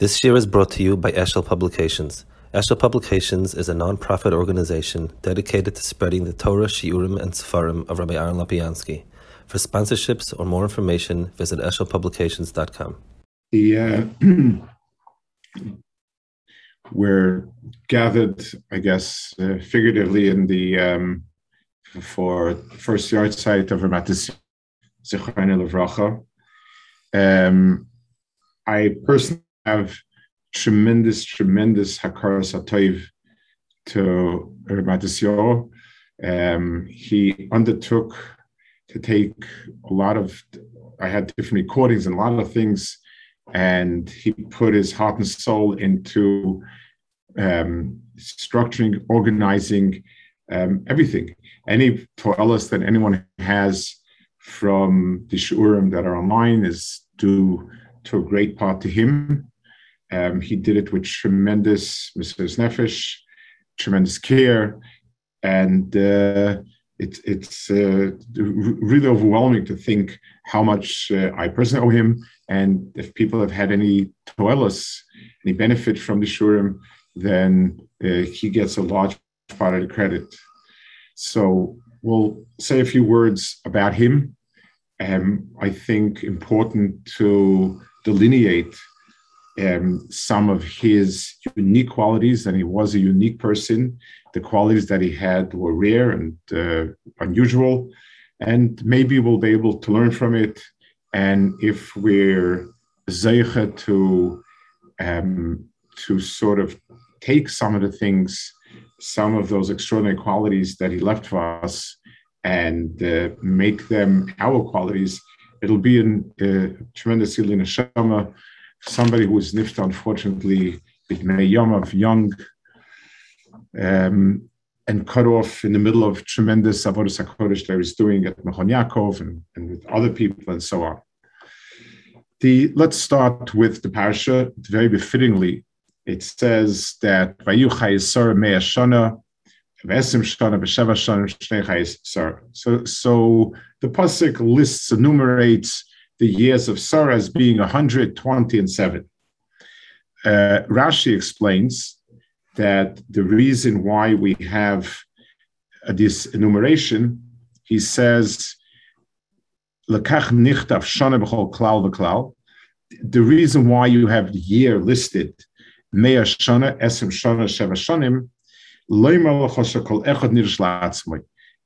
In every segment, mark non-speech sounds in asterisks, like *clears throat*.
This year is brought to you by Eshel Publications. Eshel Publications is a non-profit organization dedicated to spreading the Torah, Shiurim, and Sefarim of Rabbi Aaron Lopiansky. For sponsorships or more information, visit eshelpublications.com. The, uh, *clears throat* we're gathered, I guess, uh, figuratively in the um, for first yahrzeit of Ramatis Zechron Levracha. Um, I personally have tremendous, tremendous hakaras atayv to Ramat um, He undertook to take a lot of, I had different recordings and a lot of things, and he put his heart and soul into um, structuring, organizing um, everything. Any toelas that anyone has from the shurim that are online is due to a great part to him. Um, he did it with tremendous mesiras nefesh, tremendous care, and uh, it, it's uh, really overwhelming to think how much uh, I personally owe him. And if people have had any toelas, any benefit from the shurim, then uh, he gets a large part of the credit. So we'll say a few words about him. Um, I think important to delineate um, some of his unique qualities, and he was a unique person. The qualities that he had were rare and uh, unusual, and maybe we'll be able to learn from it. And if we're zeicha to um, to sort of take some of the things, some of those extraordinary qualities that he left for us, and uh, make them our qualities, it'll be a uh, tremendous healing neshama somebody who was nifta, unfortunately, with May Yom of young, um, and cut off in the middle of tremendous avodah hakodesh that he's doing at Mechon Yaakov and, and with other people and so on. The let's start with the parasha. Very befittingly, it says that Vayuchai Yisar Mea Vesim B'Sheva Shana So, so the pasuk lists enumerates the years of Sarah as being 120 and 7. Uh, Rashi explains that the reason why we have uh, this enumeration, he says. The reason why you have the year listed, mea shana, esem shana, sheva shanim,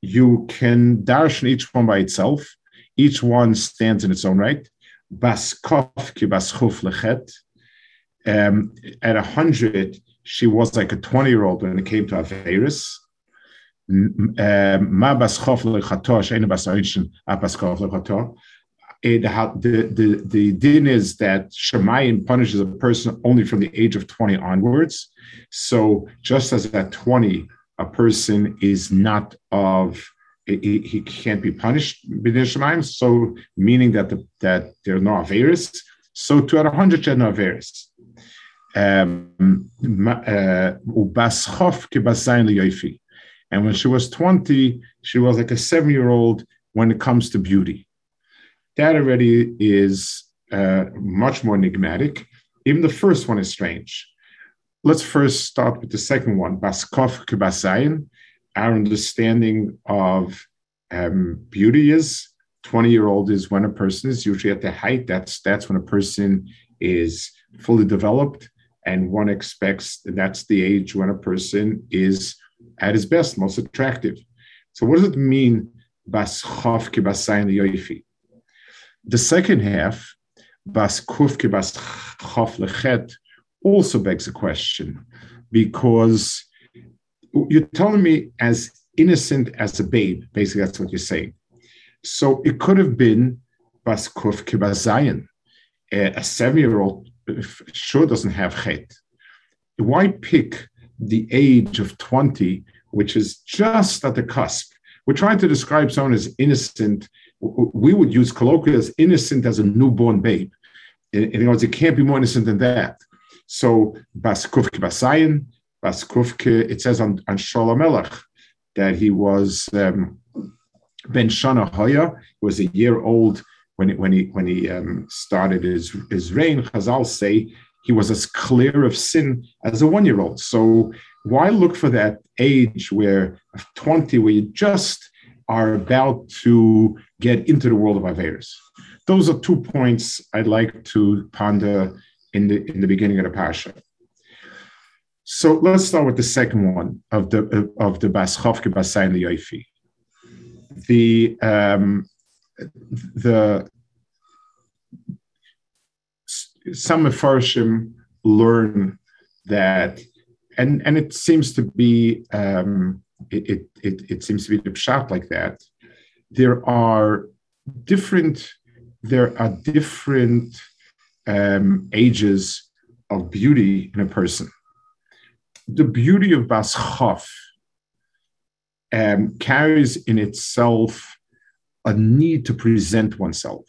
you can darshan each one by itself, each one stands in its own right. Baskov ki lechet. Um, at a hundred, she was like a twenty-year-old when it came to Averis. Um, ma baschov lechator she'ena basarishin apaskov lechator. The, the, the din is that Shemayim punishes a person only from the age of 20 onwards. So just as at 20, a person is not of he, he can't be punished b'nei So meaning that the, that there are no averis. So to at a hundred are no averis. Um, uh, and when she was 20, she was like a seven year old when it comes to beauty. That already is uh, much more enigmatic. Even the first one is strange. Let's first start with the second one, Baskov Kibasayin our understanding of um, beauty is 20 year old is when a person is usually at the height. That's that's when a person is fully developed and one expects that's the age when a person is at his best most attractive. So what does it mean the second half also begs a question because you're telling me as innocent as a babe. Basically, that's what you're saying. So it could have been Baskuf Kibazayan. A seven year old sure doesn't have chet. Why pick the age of 20, which is just at the cusp? We're trying to describe someone as innocent. We would use colloquially as innocent as a newborn babe. In, other words, it can't be more innocent than that. So, Baskuf Kibazayan, Baskufke, it says on, on Shaul Hamelech that he was um, Ben Shana Hoya, he was a year old when, when he when he um, started his, his reign. Chazal say he was as clear of sin as a one year old. So why look for that age where 20, where you just are about to get into the world of Averis? Those are two points I'd like to ponder in the in the beginning of the Pasha. So let's start with the second one of the of the Bas Chavke Basayin Yoifi. The um, the some Mefarshim learn that, and and it seems to be um, it, it it seems to be the pshat like that. There are different there are different um, ages of beauty in a person. The beauty of Bas Chaf um, carries in itself a need to present oneself.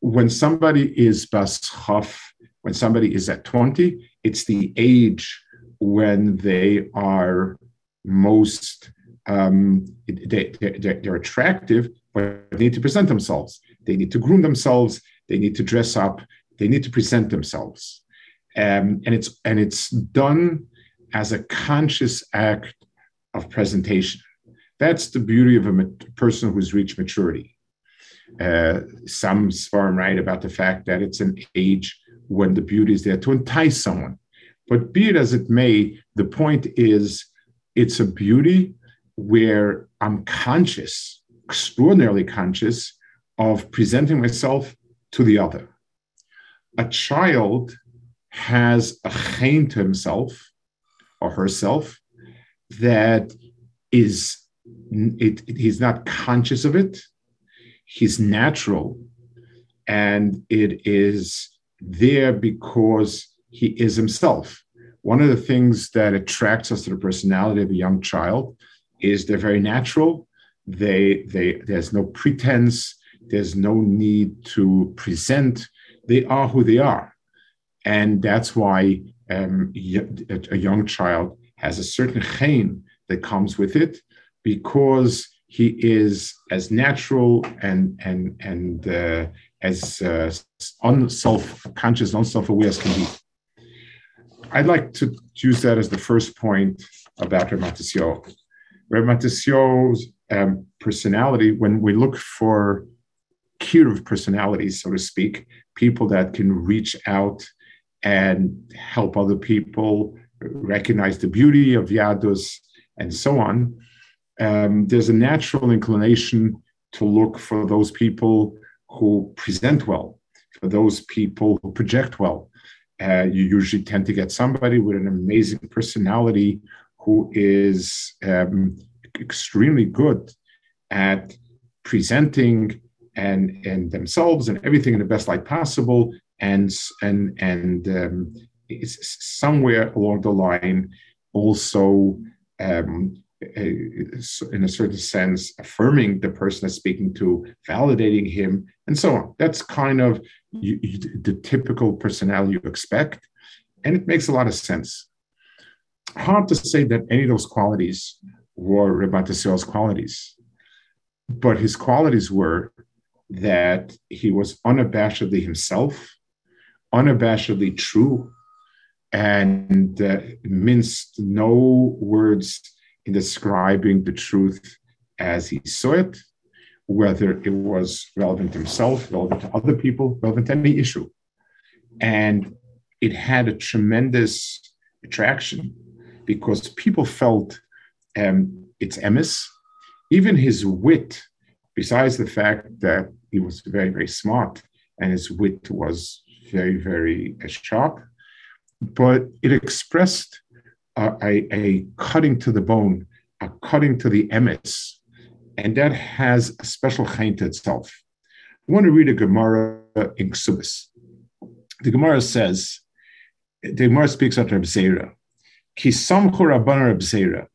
When somebody is Bas Chaf, when somebody is at 20, it's the age when they are most um, they, they, they're attractive, but they need to present themselves. They need to groom themselves. They need to dress up. They need to present themselves. Um, and it's and it's done as a conscious act of presentation. That's the beauty of a person who's reached maturity. Uh, some Svarim right about the fact that it's an age when the beauty is there to entice someone. But be it as it may, the point is it's a beauty where I'm conscious, extraordinarily conscious of presenting myself to the other. A child has a chain to himself or herself that is it, it, he's not conscious of it. He's natural. And it is there because he is himself. One of the things that attracts us to the personality of a young child is they're very natural. They they there's no pretense. There's no need to present. They are who they are. And that's why um, a young child has a certain chain that comes with it because he is as natural and and and uh, as uh, unself-conscious, non-self-aware as can be. I'd like to use that as the first point about. Rav Matisyahu's um, personality, when we look for of personalities, so to speak, people that can reach out and help other people recognize the beauty of Yadus and so on. Um, there's a natural inclination to look for those people who present well, for those people who project well. Uh, you usually tend to get somebody with an amazing personality who is um, extremely good at presenting and and themselves and everything in the best light possible and and and um, somewhere along the line also um, in a certain sense affirming the person that's speaking to validating him and so on. That's kind of you, you, the typical personality you expect and it makes a lot of sense. Hard to say that any of those qualities were Rabbi qualities but his qualities were that he was unabashedly himself, unabashedly true, and uh, minced no words in describing the truth as he saw it, whether it was relevant to himself, relevant to other people, relevant to any issue. And it had a tremendous attraction because people felt um, its emis, even his wit besides the fact that he was very, very smart and his wit was very, very uh, sharp, but it expressed a, a, a cutting to the bone, a cutting to the emes, and that has a special chain to itself. I want to read a Gemara in Ksubis. The Gemara says, the Gemara speaks of Reb Zera. Reb Zera.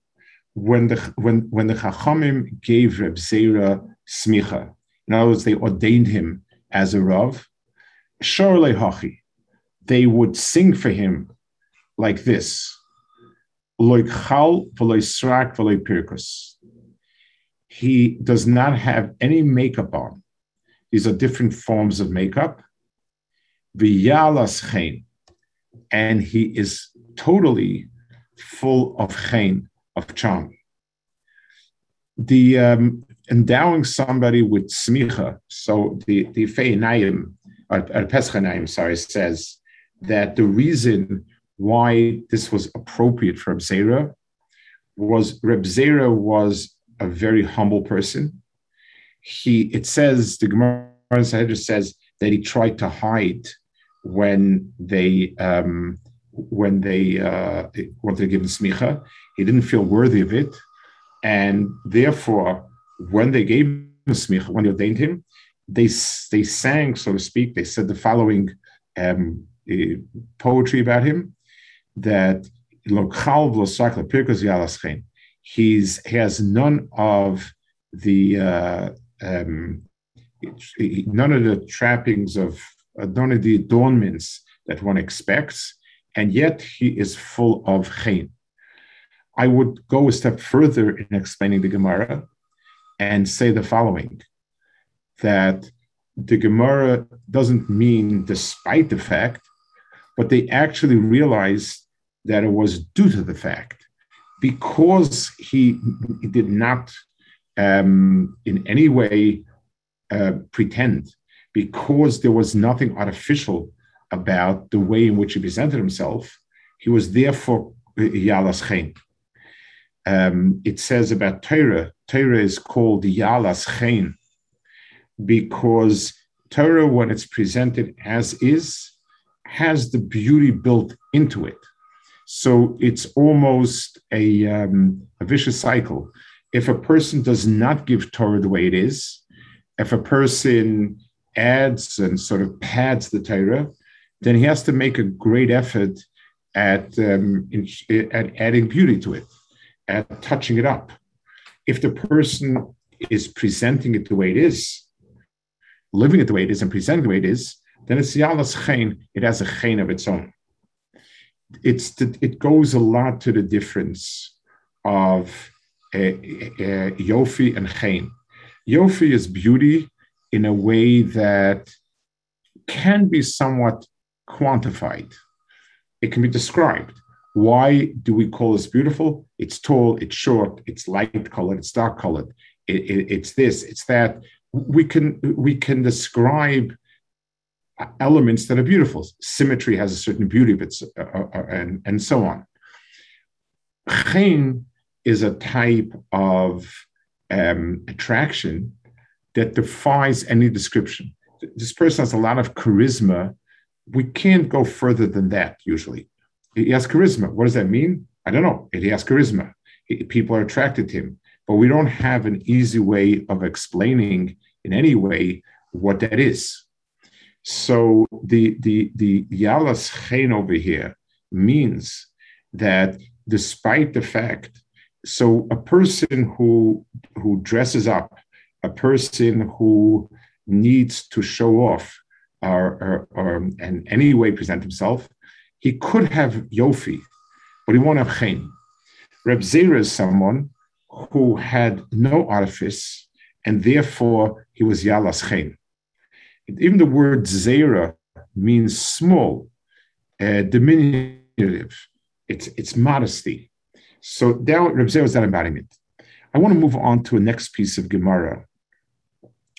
When the when when the Chachamim gave Reb Zera smicha. In other words, they ordained him as a Rav. Shorle hachi. They would sing for him like this. He does not have any makeup on. These are different forms of makeup. And he is totally full of chen, of charm. The um, endowing somebody with smicha, so the the Feinayim, or, or Peschanayim, sorry, says that the reason why this was appropriate for Reb was Reb Zera was a very humble person. He it says the Gemara says that he tried to hide when they um, when they uh, wanted to give him smicha. He didn't feel worthy of it, and therefore, when they gave him smicha, when they ordained him, they they sang, so to speak. They said the following um, uh, poetry about him that he's he has none of the uh, um, none of the trappings of uh, none of the adornments that one expects, and yet he is full of chen. I would go a step further in explaining the Gemara and say the following that the Gemara doesn't mean despite the fact, but they actually realized that it was due to the fact because he, did not um, in any way uh, pretend because there was nothing artificial about the way in which he presented himself. He was therefore Yalas. Um, it says about Torah, Torah is called Yalas because Torah, when it's presented as is, has the beauty built into it. So it's almost a, um, a vicious cycle. If a person does not give Torah the way it is, if a person adds and sort of pads the Torah, then he has to make a great effort at, um, in, at adding beauty to it, at touching it up. If the person is presenting it the way it is, living it the way it is, and presenting the way it is, then it's yalas chen. It has a chen of its own. It's the, it goes a lot to the difference of uh, uh, yofi and chen. Yofi is beauty in a way that can be somewhat quantified. It can be described. Why do we call this beautiful? It's tall, it's short, it's light colored, it's dark colored. It, it, it's this, it's that. We can we can describe elements that are beautiful. Symmetry has a certain beauty, but uh, uh, uh, and and so on. Chen is a type of um, attraction that defies any description. This person has a lot of charisma. We can't go further than that usually. He has charisma. What does that mean? I don't know. He has charisma. People are attracted to him, but we don't have an easy way of explaining in any way what that is. So the the the yalas chen over here means that despite the fact, so a person who who dresses up a person who needs to show off or, or, or in any way present himself, he could have yofi, but he won't have chen. Reb Zera is someone who had no artifice, and therefore he was yalas chen. Even the word zera means small, uh, diminutive. It's it's modesty. So now Reb Zera is that embodiment. I want to move on to a next piece of Gemara,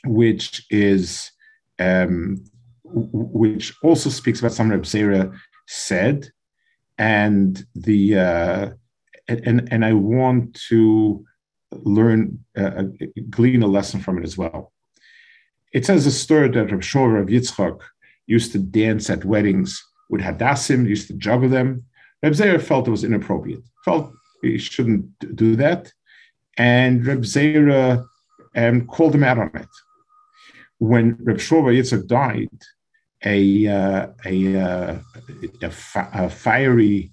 which is um, which also speaks about something Reb Zera said, and the uh, and and I want to learn uh, uh, glean a lesson from it as well. It says a story that Reb Shor of Yitzchak used to dance at weddings with hadassim, used to juggle them. Reb Zera felt it was inappropriate, felt he shouldn't do that, and Reb Zera um, called him out on it when Reb Shlomo Yitzchak died, a uh, a, uh, a, a, fiery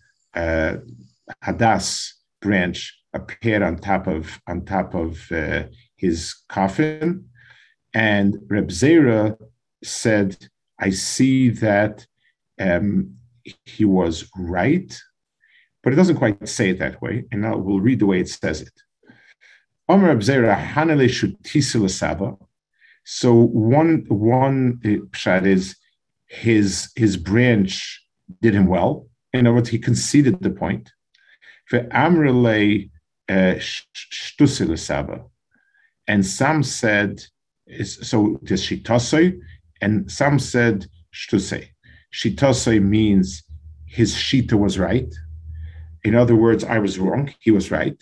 uh, hadas branch appeared on top of on top of uh, his coffin, and Reb Zera said, "I see that um, he was right." But it doesn't quite say it that way, and I will read the way it says it. Omer Reb Zera Hanele Shutisila Saba so one one pshat is his his branch did him well. In other words, he conceded the point. Amrele eh, Stusile And some said, so this Shitosoi, and some said Shtusei. Shitosoi means his Shita was right. In other words, I was wrong, he was right.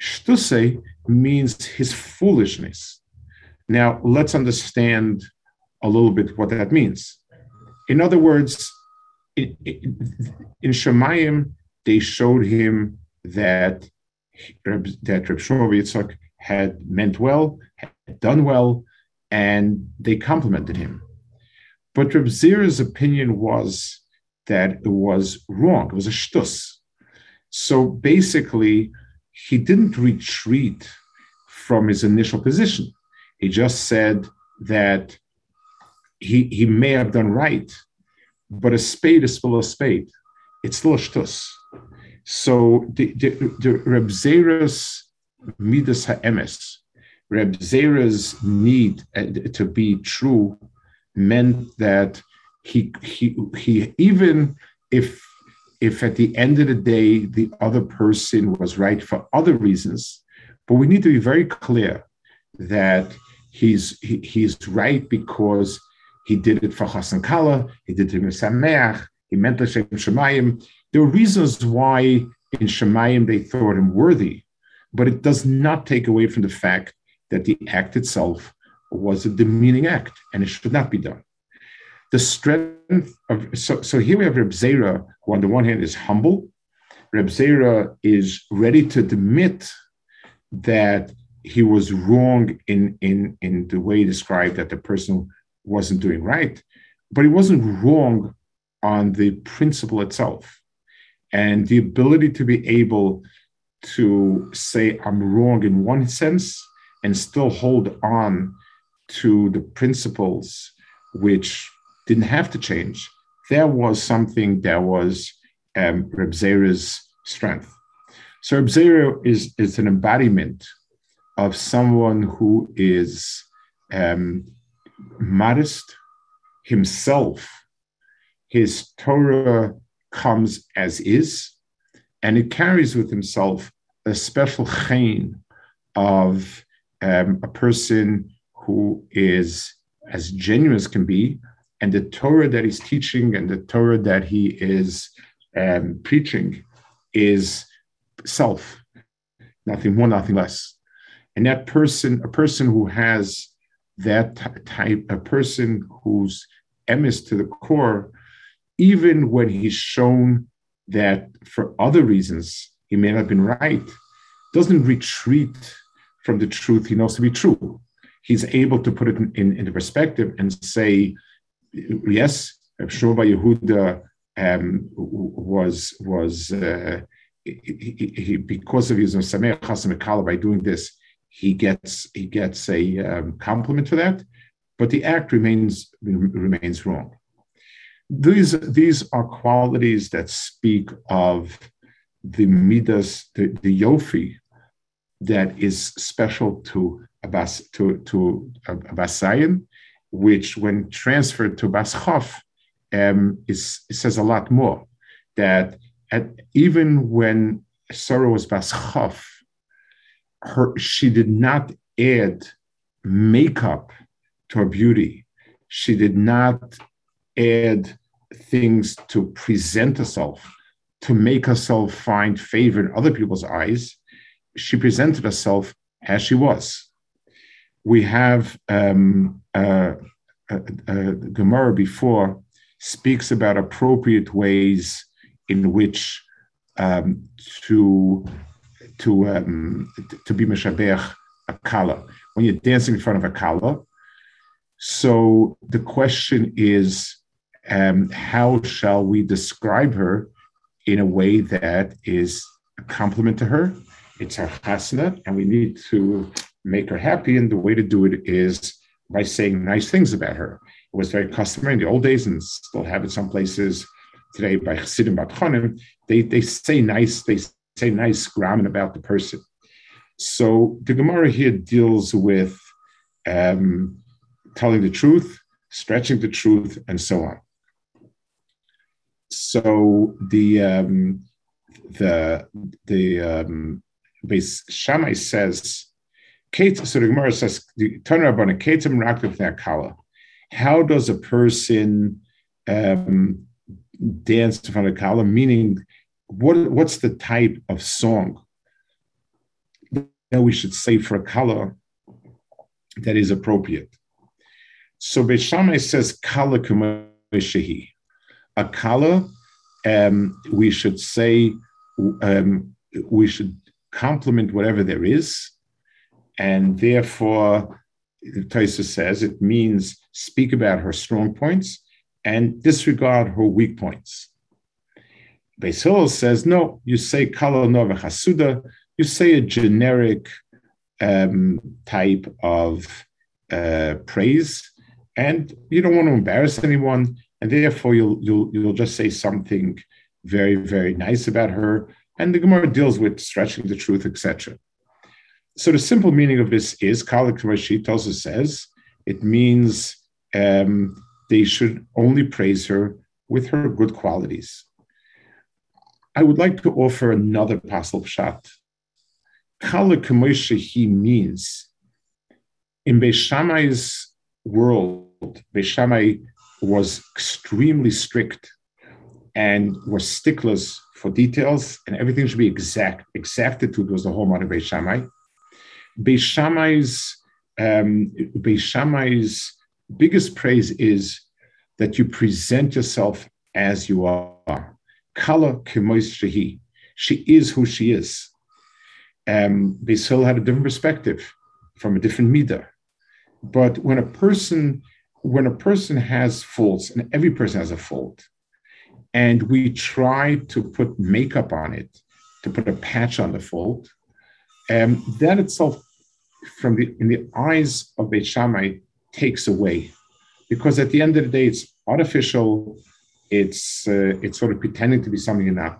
Shtusei means his foolishness. Now, let's understand a little bit what that means. In other words, in, in Shemayim, they showed him that that Reb Shmuel Yitzchak had meant well, had done well, and they complimented him. But Reb Zera's opinion was that it was wrong. It was a shtus. So basically, he didn't retreat from his initial position. He just said that he, he may have done right, but a spade is still a spade. It's still a shtus. So the, the, the Reb Zera's midas ha'emes, Reb Zera's need uh, to be true meant that he, he, he even if if at the end of the day the other person was right for other reasons, but we need to be very clear that he's he, he's right because he did it for Chassan Kala, he did it for Sameach, he meant L'Shem Shemayim. There were reasons why in Shemayim they thought him worthy, but it does not take away from the fact that the act itself was a demeaning act and it should not be done. The strength of so, so here we have Reb Zera, who on the one hand is humble. Reb Zera is ready to admit that he was wrong in, in, in the way he described that the person wasn't doing right, but he wasn't wrong on the principle itself. And the ability to be able to say, I'm wrong in one sense, and still hold on to the principles which didn't have to change, there was something that was um, Reb Zera's strength. So Reb Zera is, is an embodiment of someone who is um, modest himself. His Torah comes as is, and it carries with himself a special chain of um, a person who is as genuine as can be, and the Torah that he's teaching and the Torah that he is um, preaching is self, nothing more, nothing less. And that person, a person who has that type, a person who's emis to the core, even when he's shown that for other reasons he may not have been right, doesn't retreat from the truth he knows to be true. He's able to put it in, in, in perspective and say, yes, Shlomo Yehuda um, was was uh, he, he, because of using Sameach Chasim by doing this, he gets he gets a um, compliment for that, but the act remains remains wrong. These these are qualities that speak of the midas, the, the yofi, that is special to Abbas to to Abbasayan, which when transferred to Baschof, um, is it says a lot more. That at, even when Sarah was Baschof, her she did not add makeup to her beauty. She did not add things to present herself, to make herself find favor in other people's eyes. She presented herself as she was. We have um, uh, uh, uh, Gemara before speaks about appropriate ways in which um, to to um, to be meshabech a kala when you're dancing in front of a kala. So the question is, um, how shall we describe her in a way that is a compliment to her? It's her chasna, and we need to make her happy. And the way to do it is by saying nice things about her. It was very customary in the old days, and still have it some places today by Chassidim Batchanim. They they say nice they say nice grammar about the person. So the Gemara here deals with um, telling the truth, stretching the truth, and so on. So the um, the the um, Shammai says, Kate, so the Gemara says, turn around on a Ketim Raktiv Kala. How does a person um, dance in front of a Kala? Meaning, what what's the type of song that we should say for a Kala that is appropriate? So Beis Shammai says Kala Shehi. A color, um, we should say um, we should complement whatever there is, and therefore, Taisa says it means speak about her strong points and disregard her weak points. Beis Hillel says no. You say kala nova chasuda. You say a generic um, type of uh, praise, and you don't want to embarrass anyone, and therefore you'll you'll you'll just say something very very nice about her and the Gemara deals with stretching the truth, etc. So the simple meaning of this is, Kalik Rashid also says, it means um, they should only praise her with her good qualities. I would like to offer another Pasal Pshat. Kala he means, in Beis Shammai's world, Beishamai was extremely strict and was sticklers for details, and everything should be exact. Exactitude was the hallmark of Beis Shammai. Beis um, biggest praise is that you present yourself as you are. Kala kemois shehi. She is who she is. Um, Beis Hillel had a different perspective from a different midah. But when a person when a person has faults, and every person has a fault, and we try to put makeup on it, to put a patch on the fault, And that itself, from the in the eyes of Beit Shammai, takes away, because at the end of the day, it's artificial. It's uh, it's sort of pretending to be something you're not.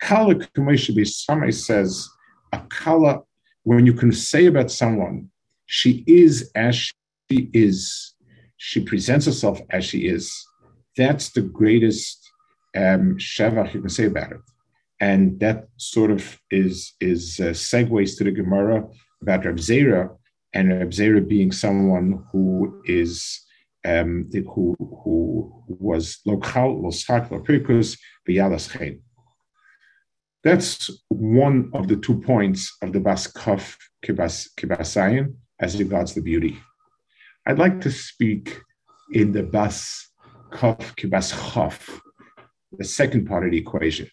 Kala Beit Shammai says a kala when you can say about someone, she is as she is. She presents herself as she is that's the greatest um, shevach you can say about it. And that sort of is is uh, segues to the Gemara about Reb Zera, and Reb Zera being someone who is um, who who was lokal losak lopirkus v'yalas. That's one of the two points of the Bas Kaf Kibasayan as regards the beauty. I'd like to speak in the Bas Kaf Kibas Chaf, the second part of the equation.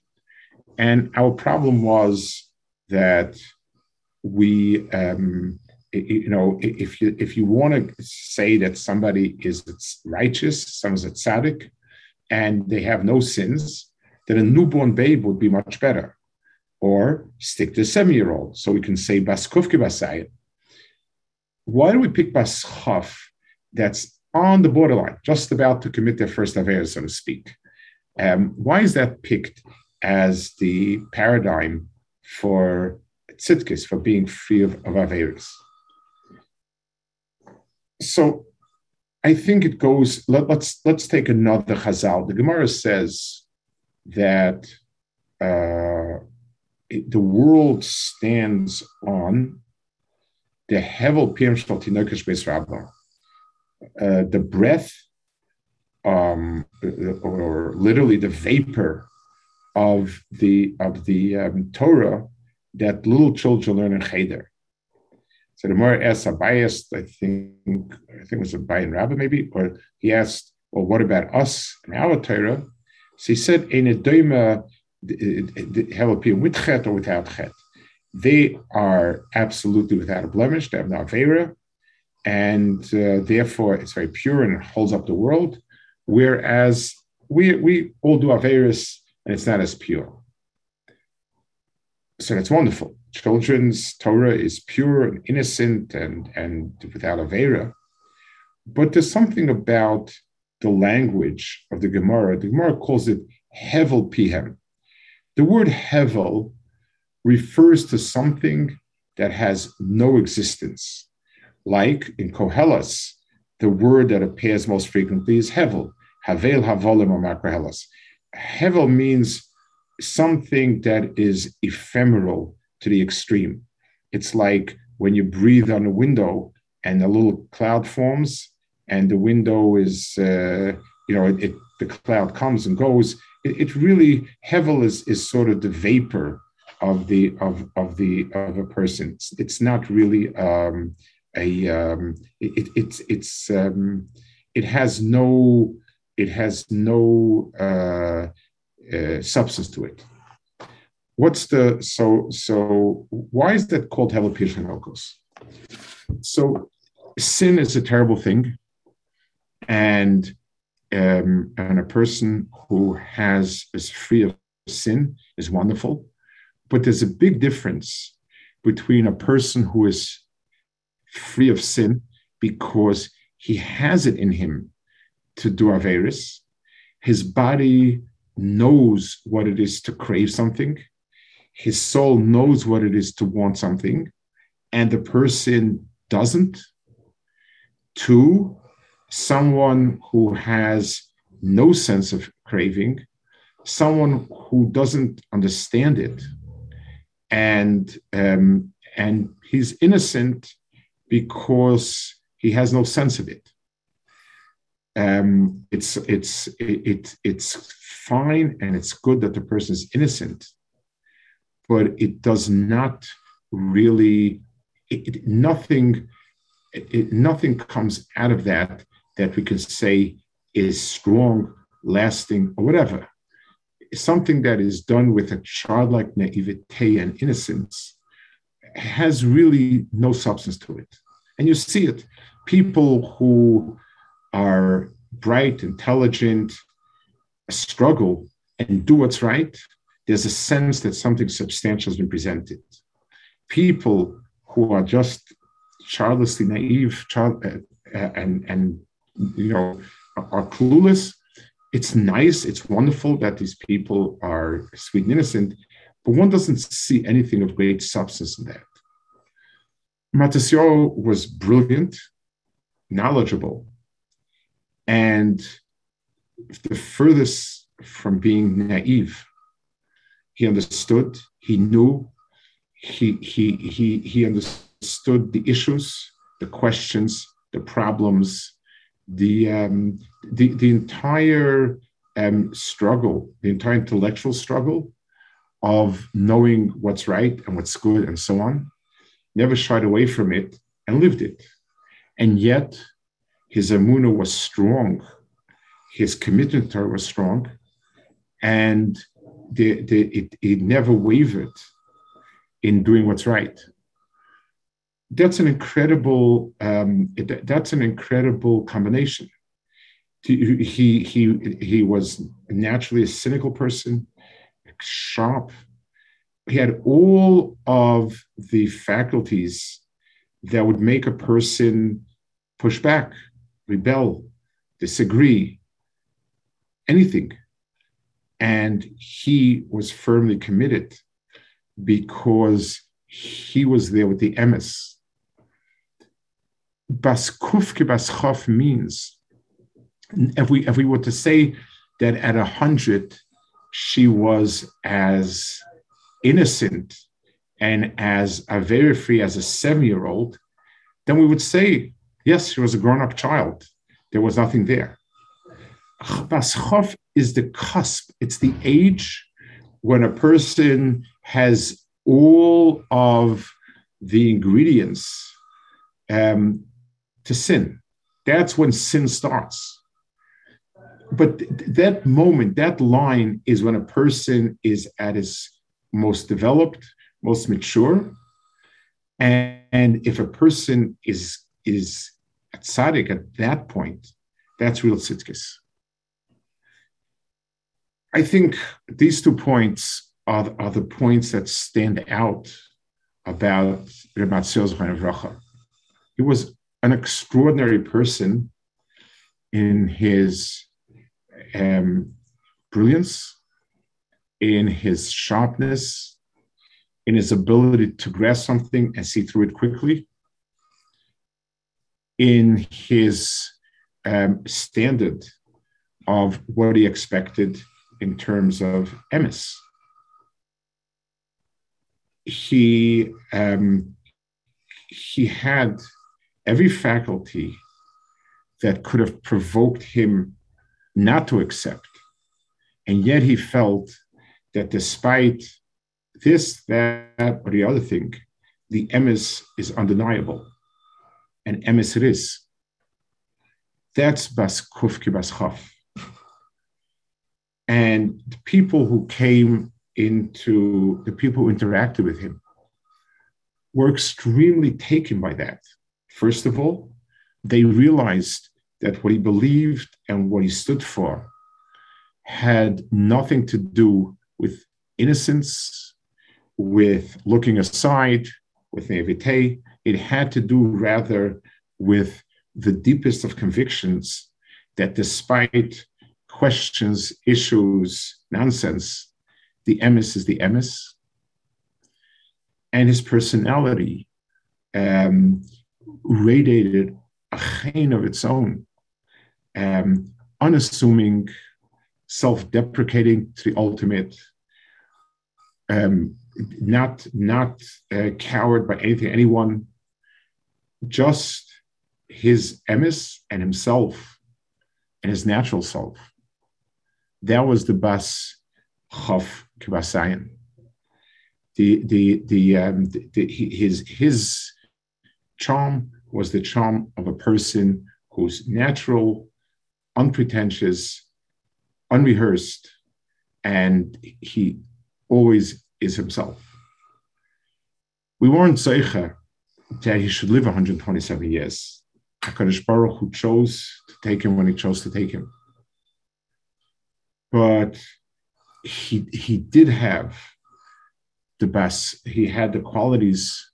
And our problem was that we, um, you know, if you if you want to say that somebody is righteous, someone's a tzaddik, and they have no sins, then a newborn babe would be much better. Or stick to a seven-year-old, so we can say bas kufke basayim. Why do we pick bas chaf? That's on the borderline, just about to commit their first affair, so to speak. Um, why is that picked as the paradigm for tzidkis, for being free of, of averis? So I think it goes, let, us let's, let's take another chazal. The Gemara says that uh, it, the world stands on the hevel pirim shel tinokesh beis rabbah uh, the breath, um, or literally the vapor of the of the um, Torah that little children learn in Cheder. So the more asks Abayas, I think I think it was a Bayan Rabbi maybe, or he asked, well, what about us and our Torah? So he said, in a doima have a with chet or without chet. They are absolutely without a blemish. They have no avera and uh, therefore it's very pure and it holds up the world. Whereas we we all do Averis and it's not as pure. So that's wonderful. Children's Torah is pure and innocent and, and without Avera. But there's something about the language of the Gemara. The Gemara calls it Hevel Pihem. The word Hevel refers to something that has no existence. Like in Koheles, the word that appears most frequently is Hevel, Havel Havolim or Makrohelas. hevel means something that is ephemeral to the extreme. It's like when you breathe on a window and a little cloud forms, and the window is, uh, you know, it, it, the cloud comes and goes. It, it, really hevel is is sort of the vapor of the of of the of a person. It's, it's not really um, a um, it, it's it's um, it has no it has no uh, uh, substance to it. What's the so so why is that called Helopirchanokos? So sin is a terrible thing, and um, and a person who has is free of sin is wonderful, but there's a big difference between a person who is free of sin because he has it in him to do Averis. His body knows what it is to crave something. His soul knows what it is to want something, and the person doesn't. Two, someone who has no sense of craving, someone who doesn't understand it, and um, and he's innocent because he has no sense of it. Um, it's it's it, it, it's fine and it's good that the person is innocent, but it does not really it, it, nothing nothing comes out of that that we can say is strong, lasting, or whatever. Something that is done with a childlike naivete and innocence has really no substance to it. And you see it. People who are bright, intelligent, struggle and do what's right, there's a sense that something substantial has been presented. People who are just childlessly naive child, uh, uh, and, and you know are clueless, it's nice, it's wonderful that these people are sweet and innocent, but one doesn't see anything of great substance in that. Matisyahu was brilliant, knowledgeable, and the furthest from being naive. He understood, he knew, he, he, he, he understood the issues, the questions, the problems, the, um, the, the entire um, struggle, the entire intellectual struggle of knowing what's right and what's good and so on never shied away from it and lived it. And yet, his amuna was strong, his commitment to her was strong, and the, the, it, it never wavered in doing what's right. That's an incredible. Um, that's an incredible combination. He, he he was naturally a cynical person, sharp, he had all of the faculties that would make a person push back, rebel, disagree, anything. And he was firmly committed because he was there with the emes. Baskufke baschof means if we if we were to say that at a hundred she was as innocent and as a very free as a seven year old, then we would say, yes, she was a grown up child. There was nothing there. Baschof is the cusp, it's the age when a person has all of the ingredients um, to sin. That's when sin starts. But th- that moment, that line is when a person is at his most developed, most mature. And, and if a person is is at tzaddik at that point, that's real tzidkis. I think these two points are, are the points that stand out about Ramat Vracha. He was an extraordinary person in his um, brilliance, in his sharpness, in his ability to grasp something and see through it quickly, in his um, standard of what he expected in terms of emes. He um, he had every faculty that could have provoked him not to accept, and yet he felt that despite this, that, or the other thing, the emes is undeniable, and emes it is. That's bas kufki bas chaf. And the people who came into the people who interacted with him were extremely taken by that. First of all, they realized that what he believed and what he stood for had nothing to do with innocence, with looking aside, with naivete. It had to do rather with the deepest of convictions that despite questions, issues, nonsense, the emes is the emes. And his personality um, radiated a chain of its own, um, unassuming, self deprecating to the ultimate, um, not, not uh, by anything, anyone, just his emes and himself and his natural self that was the bas chaf kibasayan. The the the, um, the his his charm was the charm of a person who's natural, unpretentious, unrehearsed, and he always is himself. We weren't that he should live 127 years. HaKadosh Baruch Hu chose to take him when he chose to take him but he he did have the best. He had the qualities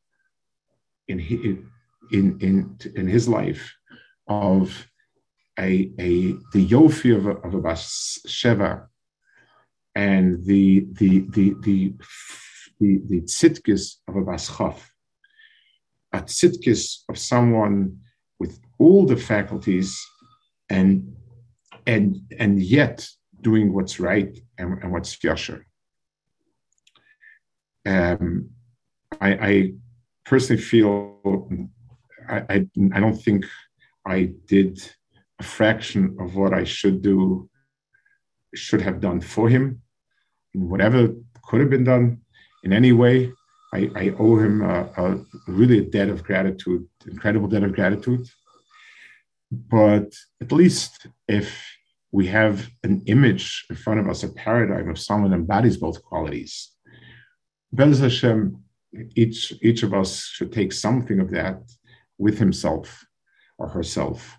in in in in his life of a a the yofi of a, of a bas sheva and the the the the the, the tzidkis of a bas chaf, a tzidkis of someone with all the faculties and and and yet doing what's right and, and what's yasher. Um, I, I, personally feel I, I, don't think I did a fraction of what I should do, should have done for him. Whatever could have been done in any way, I, I owe him a, a really a debt of gratitude, incredible debt of gratitude. But at least if we have an image in front of us, a paradigm of someone that embodies both qualities. Bez Hashem, each, each of us should take something of that with himself or herself.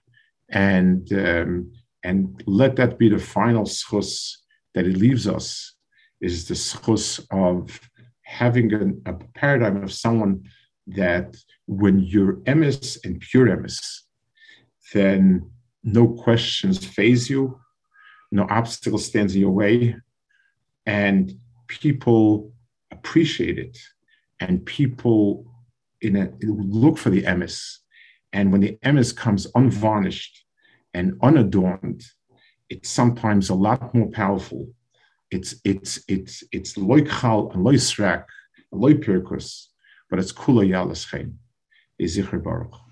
And, um, and let that be the final zchus that it leaves us is the zchus of having a, a paradigm of someone that when you're emes and pure emes, then no questions phase you, no obstacle stands in your way, and people appreciate it, and people in a, look for the emes. And when the emes comes unvarnished and unadorned, it's sometimes a lot more powerful. It's it's it's it's loichal and loisrak, loipirkus, but it's kula yalaschein. Is Baruch.